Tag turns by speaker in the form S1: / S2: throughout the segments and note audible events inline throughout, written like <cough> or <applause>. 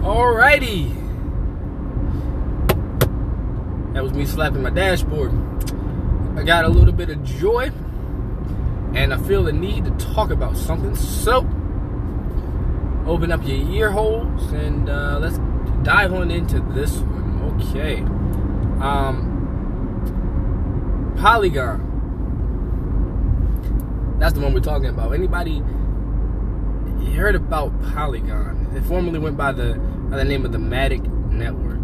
S1: Alrighty. That was me slapping my dashboard. I got a little bit of joy and I feel the need to talk about something. So, open up your ear holes and uh, let's dive on into this one. Okay. Um, Polygon. That's the one we're talking about. Anybody heard about Polygon? It formerly went by the by the name of the Matic Network.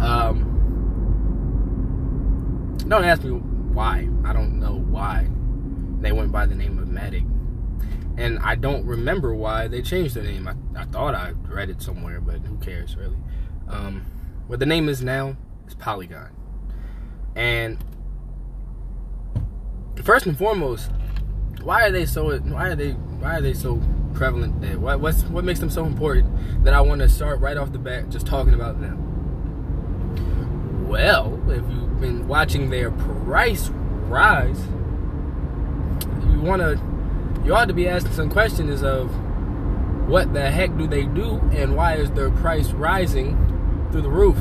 S1: Um, don't ask me why. I don't know why they went by the name of Matic. And I don't remember why they changed their name. I, I thought I read it somewhere, but who cares, really? Um, what the name is now is Polygon. And first and foremost, why are they so? Why are they? Why are they so prevalent? What, what's what makes them so important that I want to start right off the bat just talking about them? Well, if you've been watching their price rise, you want to, you ought to be asking some questions of what the heck do they do and why is their price rising through the roof?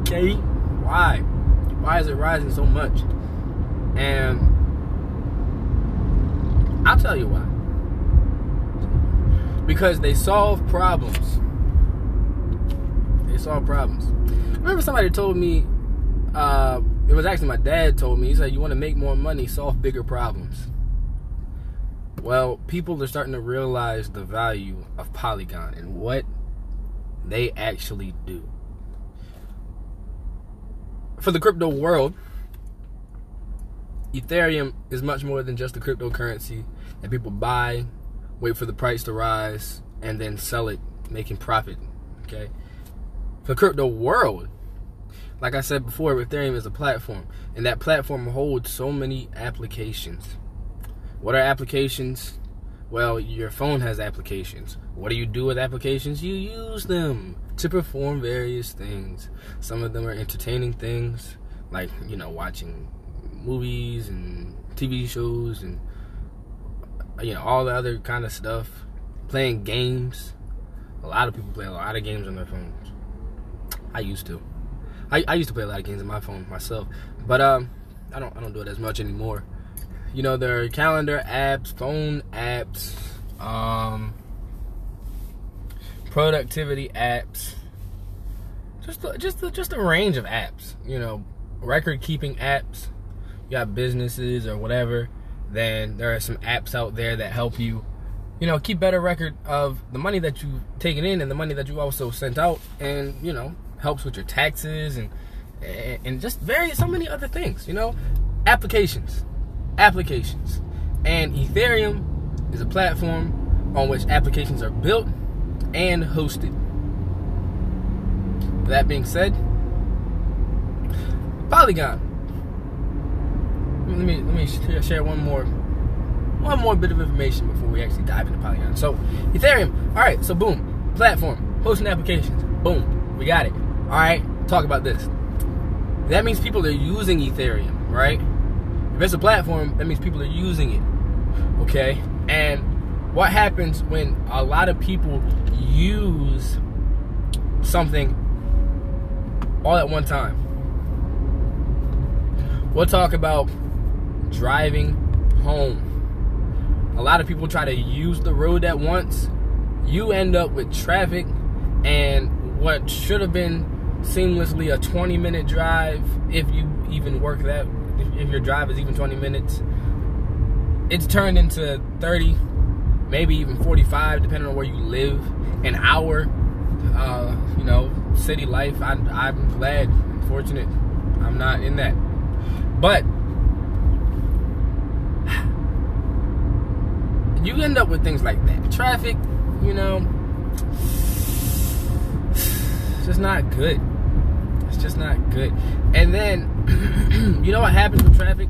S1: Okay, why? Why is it rising so much? And I'll tell you why. Because they solve problems. They solve problems. Remember somebody told me, uh, it was actually my dad told me, he said, You want to make more money, solve bigger problems. Well, people are starting to realize the value of Polygon and what they actually do. For the crypto world, Ethereum is much more than just a cryptocurrency that people buy, wait for the price to rise, and then sell it, making profit. Okay. For crypto world, like I said before, Ethereum is a platform, and that platform holds so many applications. What are applications? Well, your phone has applications. What do you do with applications? You use them to perform various things. Some of them are entertaining things, like, you know, watching movies and TV shows and you know all the other kind of stuff. Playing games. A lot of people play a lot of games on their phones. I used to. I, I used to play a lot of games on my phone myself, but um, I don't I don't do it as much anymore. You know, there are calendar apps, phone apps, um, productivity apps, just just just a range of apps. You know, record keeping apps You got businesses or whatever, then there are some apps out there that help you, you know, keep better record of the money that you've taken in and the money that you also sent out, and you know, helps with your taxes and and just very so many other things. You know, applications, applications, and Ethereum is a platform on which applications are built and hosted. That being said, Polygon let me let me share one more one more bit of information before we actually dive into Polygon. So Ethereum, all right. So boom, platform, hosting applications, boom, we got it. All right, talk about this. That means people are using Ethereum, right? If it's a platform, that means people are using it. Okay, and what happens when a lot of people use something all at one time? We'll talk about driving home. A lot of people try to use the road at once. You end up with traffic and what should have been seamlessly a 20 minute drive, if you even work that, if, your drive is even 20 minutes, it's turned into 30, maybe even 45, depending on where you live. An hour, uh, you know, city life. I, I'm glad, fortunate, I'm not in that. But you end up with things like that. Traffic, you know, it's just not good. It's just not good. And then, <clears throat> you know what happens with traffic?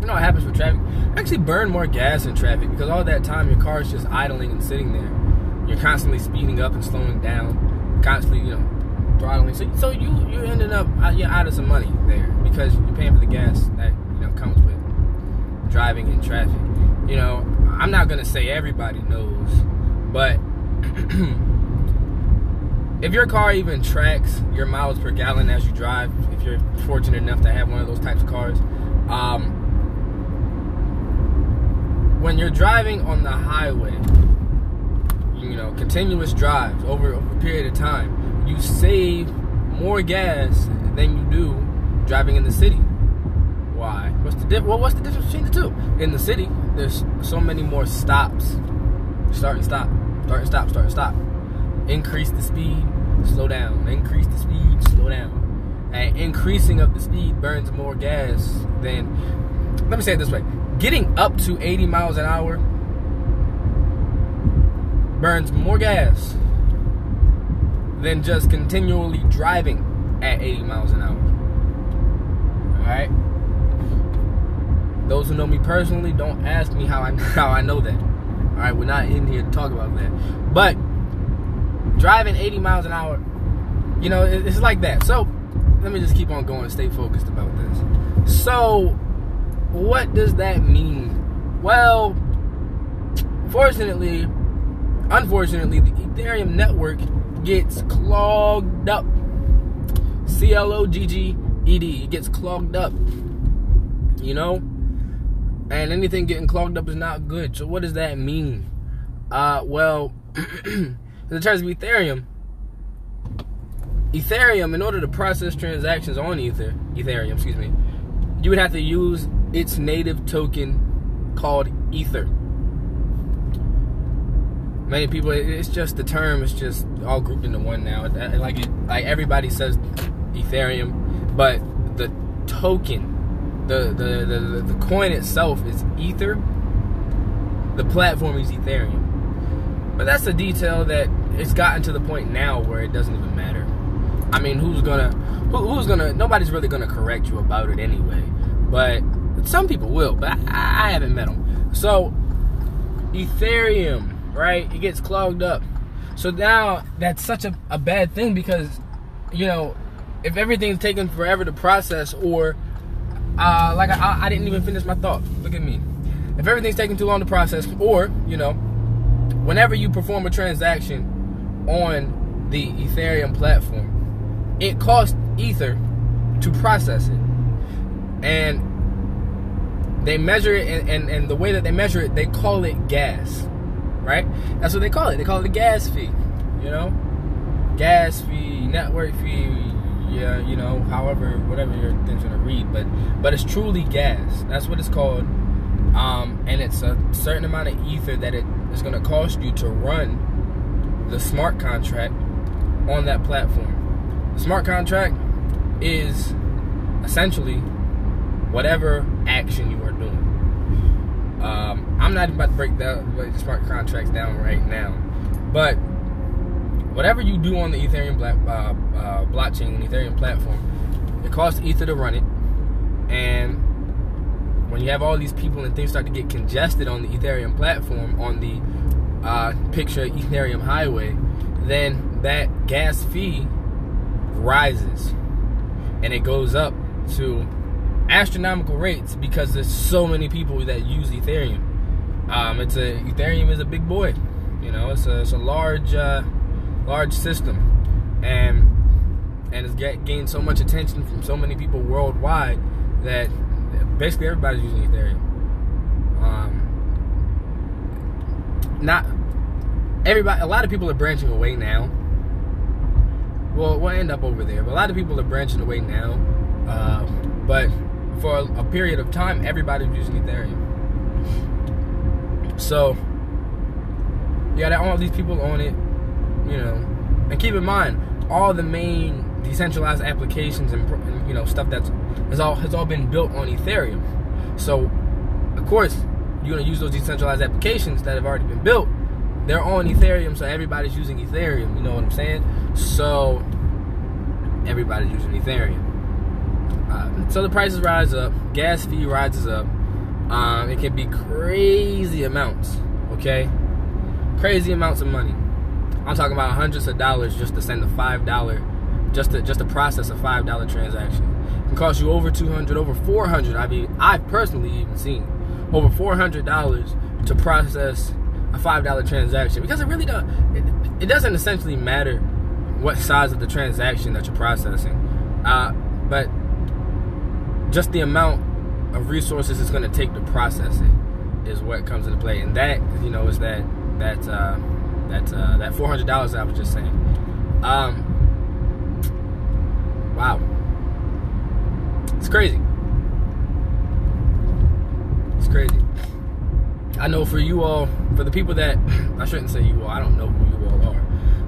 S1: You know what happens with traffic? Actually, burn more gas in traffic because all that time your car is just idling and sitting there. You're constantly speeding up and slowing down, constantly, you know, throttling. So, so you you're ending up uh, you're out of some money there because you're paying for the gas that you know comes with driving in traffic. You know, I'm not gonna say everybody knows, but <clears throat> if your car even tracks your miles per gallon as you drive, if you're fortunate enough to have one of those types of cars, um, when you're driving on the highway, you know, continuous drives over, a period of time, you save more gas than you do driving in the city. Why? What's the diff- well, what's the difference between the two? In the city, there's so many more stops. Start and stop. Start and stop. Start and stop. Increase the speed, slow down. Increase the speed, slow down. And increasing of the speed burns more gas than. Let me say it this way: getting up to 80 miles an hour burns more gas than just continually driving at 80 miles an hour. Alright? Those who know me personally, don't ask me how I <laughs> how I know that. Alright, we're not in here to talk about that. But driving 80 miles an hour, you know, it's like that. So let me just keep on going stay focused about this. So what does that mean? Well, fortunately, unfortunately, the Ethereum network gets clogged up. C L O G G E D. It gets clogged up. You know? And anything getting clogged up is not good. So what does that mean? Uh well in terms of Ethereum, Ethereum, in order to process transactions on Ether, Ethereum, excuse me, you would have to use its native token called Ether many people it's just the term it's just all grouped into one now like like everybody says ethereum but the token the the, the the coin itself is ether. The platform is ethereum. But that's a detail that it's gotten to the point now where it doesn't even matter. I mean who's gonna who, who's gonna nobody's really gonna correct you about it anyway. But some people will but i, I haven't met them so ethereum right? It gets clogged up. So now that's such a, a bad thing because, you know, if everything's taking forever to process, or uh, like I, I didn't even finish my thought. Look at me. If everything's taking too long to process, or you know, whenever you perform a transaction on the Ethereum platform, it costs Ether to process it, and they measure it, and, and, and the way that they measure it, they call it gas right? That's what they call it. They call it a gas fee, you know? Gas fee, network fee, yeah, you know, however, whatever your thing's gonna read, but but it's truly gas. That's what it's called. Um, and it's a certain amount of ether that it is gonna cost you to run the smart contract on that platform. The smart contract is essentially whatever action you are doing. Um, I'm not about to break down the smart contracts down right now, but whatever you do on the Ethereum black, uh, uh, blockchain, Ethereum platform, it costs Ether to run it, and when you have all these people and things start to get congested on the Ethereum platform on the uh, picture Ethereum highway, then that gas fee rises and it goes up to astronomical rates because there's so many people that use Ethereum. Um, it's a Ethereum is a big boy, you know. It's a, it's a large uh, large system, and and it's get, gained so much attention from so many people worldwide that basically everybody's using Ethereum. Um, not everybody. A lot of people are branching away now. Well, we'll end up over there, but a lot of people are branching away now. Uh, but for a, period of time, everybody was using Ethereum. So, yeah, all these people on it, you know. And keep in mind, all the main decentralized applications and you know stuff that's has all has all been built on Ethereum. So, of course, you're gonna use those decentralized applications that have already been built. They're on Ethereum, so everybody's using Ethereum. You know what I'm saying? So, everybody's using Ethereum. Uh, so the prices rise up, gas fee rises up. Um, it can be crazy amounts, okay? Crazy amounts of money. I'm talking about hundreds of dollars just to send a five dollar, just to just to process a five dollar transaction. It can cost you over 200, over 400. I mean, I've personally even seen over 400 dollars to process a five dollar transaction because it really does. It, it doesn't essentially matter what size of the transaction that you're processing, uh, but just the amount of resources it's going to take to process it is what comes into play, and that you know is that that uh, that uh, that four hundred dollars I was just saying. Um, wow, it's crazy. It's crazy. I know for you all, for the people that <clears throat> I shouldn't say you all, I don't know who you all are,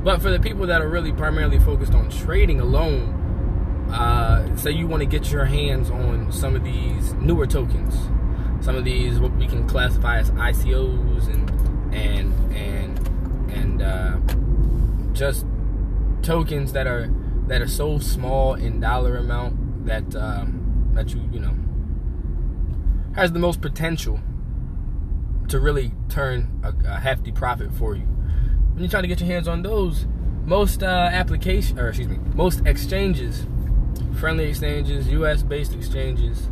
S1: but for the people that are really primarily focused on trading alone, uh, say you want to get your hands on some of these newer tokens, some of these what we can classify as ICOs and and and and uh, just tokens that are that are so small in dollar amount that um, that you you know has the most potential to really turn a, a hefty profit for you. When you're trying to get your hands on those, most uh, application or excuse me, most exchanges friendly exchanges, U.S. based exchanges.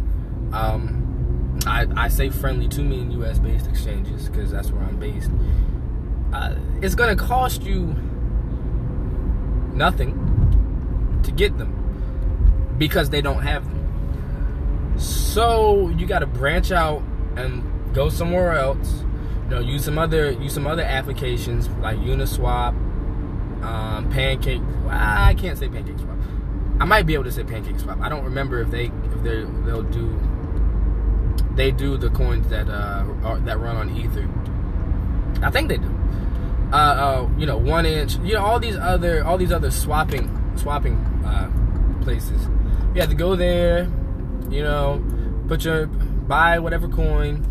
S1: Um, I, I say friendly to me in U.S. based exchanges because that's where I'm based. Uh, it's gonna cost you nothing to get them because they don't have them. So you got to branch out and go somewhere else. You know, use some other use some other applications like Uniswap, um, Pancake. Well, I can't say Pancake Swap. I might be able to say Pancake Swap. I don't remember if they if they they'll do they do the coins that uh are, that run on Ether. I think they do. Uh, uh, you know, 1inch. You know, all these other all these other swapping swapping uh, places. You have to go there. You know, put your buy whatever coin,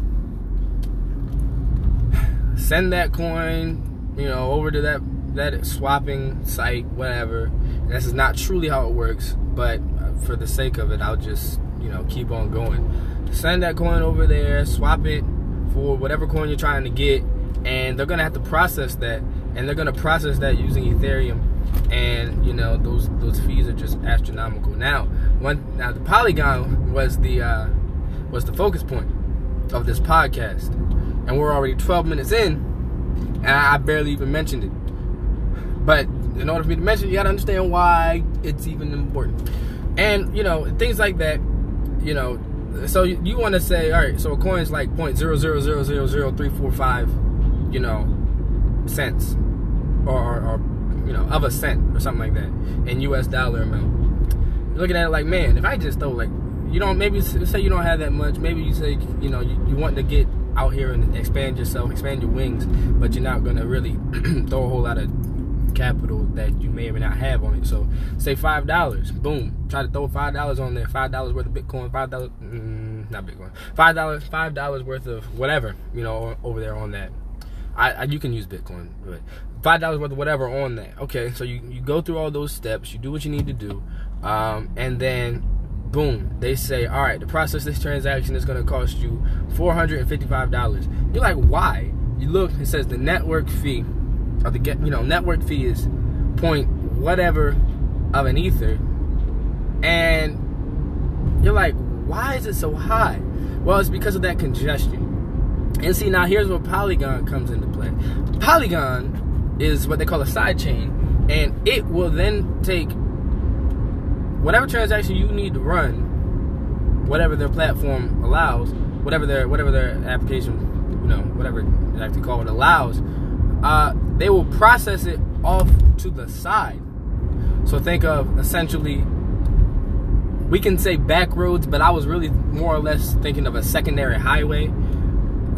S1: send that coin. You know, over to that that swapping site, whatever. This is not truly how it works, but for the sake of it, I'll just you know keep on going. Send that coin over there, swap it for whatever coin you're trying to get, and they're gonna have to process that, and they're gonna process that using Ethereum, and you know those those fees are just astronomical. Now, one now the Polygon was the uh, was the focus point of this podcast, and we're already 12 minutes in, and I barely even mentioned it. But in order for me to mention, it, you gotta understand why it's even important. And you know things like that. You know, so you, you want to say, all right, so a coin's like point zero zero zero zero zero three four five, you know, cents, or, or, or you know, of a cent or something like that in U.S. dollar amount. You're looking at it like, man, if I just throw like, you don't maybe say you don't have that much, maybe you say, you know, you, you want to get out here and expand yourself, expand your wings, but you're not gonna really <clears throat> throw a whole lot of capital that you may or may not have on it. So say five dollars, boom, try to throw five dollars on there, five dollars worth of Bitcoin, five dollars, mm, not Bitcoin, five dollars, five dollars worth of whatever, you know, over there on that. I, I you can use Bitcoin, but five dollars worth of whatever on that. Okay, so you you go through all those steps, you do what you need to do, um, and then boom, they say, all right, to process this transaction is going to cost you four hundred and fifty-five dollars. You're like, why? You look, it says the network fee or the get you know network fee is point whatever of an ether and you're like why is it so high well it's because of that congestion and see now here's where polygon comes into play polygon is what they call a side chain and it will then take whatever transaction you need to run whatever their platform allows whatever their whatever their application you know whatever they like to call it allows uh, they will process it off to the side. So think of essentially, we can say back roads, but I was really more or less thinking of a secondary highway.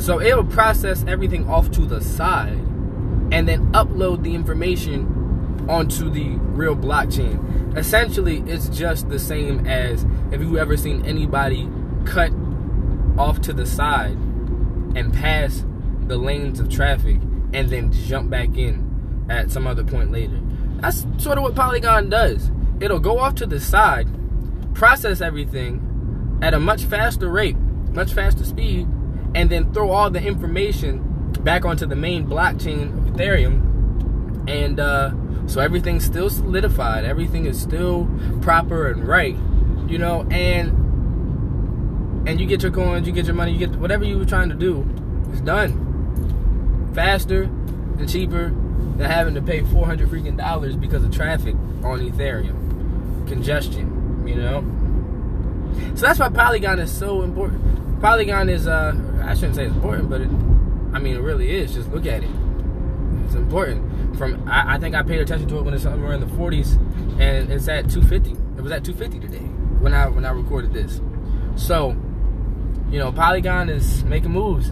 S1: So it will process everything off to the side and then upload the information onto the real blockchain. Essentially, it's just the same as if you've ever seen anybody cut off to the side and pass the lanes of traffic and then jump back in at some other point later. That's sort of what Polygon does. It'll go off to the side, process everything at a much faster rate, much faster speed, and then throw all the information back onto the main blockchain of Ethereum. And uh, so everything's still solidified, everything is still proper and right, you know, and and you get your coins, you get your money, you get whatever you were trying to do, it's done faster and cheaper than having to pay 400 freaking dollars because of traffic on Ethereum, congestion. You know. So that's why Polygon is so important. Polygon is, uh, I shouldn't say it's important, but it, I mean, it really is. Just look at it. It's important. From I, I think I paid attention to it when it's somewhere in the 40s, and it's at 250. It was at 250 today when I when I recorded this. So, you know, Polygon is making moves.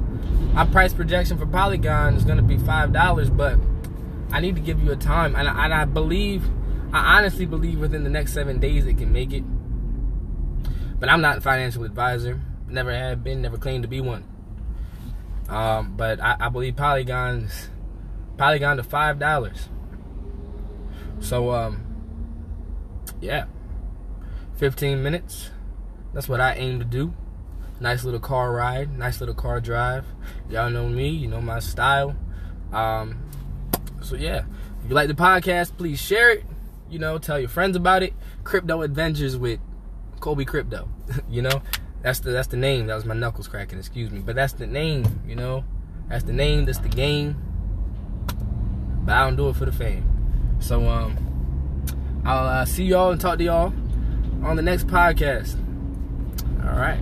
S1: My price projection for Polygon is going to be five dollars, but I need to give you a time, and I, and I believe, I honestly believe within the next seven days it can make it. But I'm not a financial advisor. Never have been. Never claimed to be one. Um, but I, I believe Polygon's Polygon to five dollars. So um, yeah, 15 minutes. That's what I aim to do. Nice little car ride, nice little car drive. Y'all know me, you know my style. Um, so yeah, if you like the podcast, please share it. You know, tell your friends about it. Crypto Adventures with Kobe Crypto. <laughs> you know, that's the that's the name. That was my knuckles cracking. Excuse me, but that's the name. You know, that's the name. That's the game. But I don't do it for the fame. So um, I'll uh, see y'all and talk to y'all on the next podcast. All right.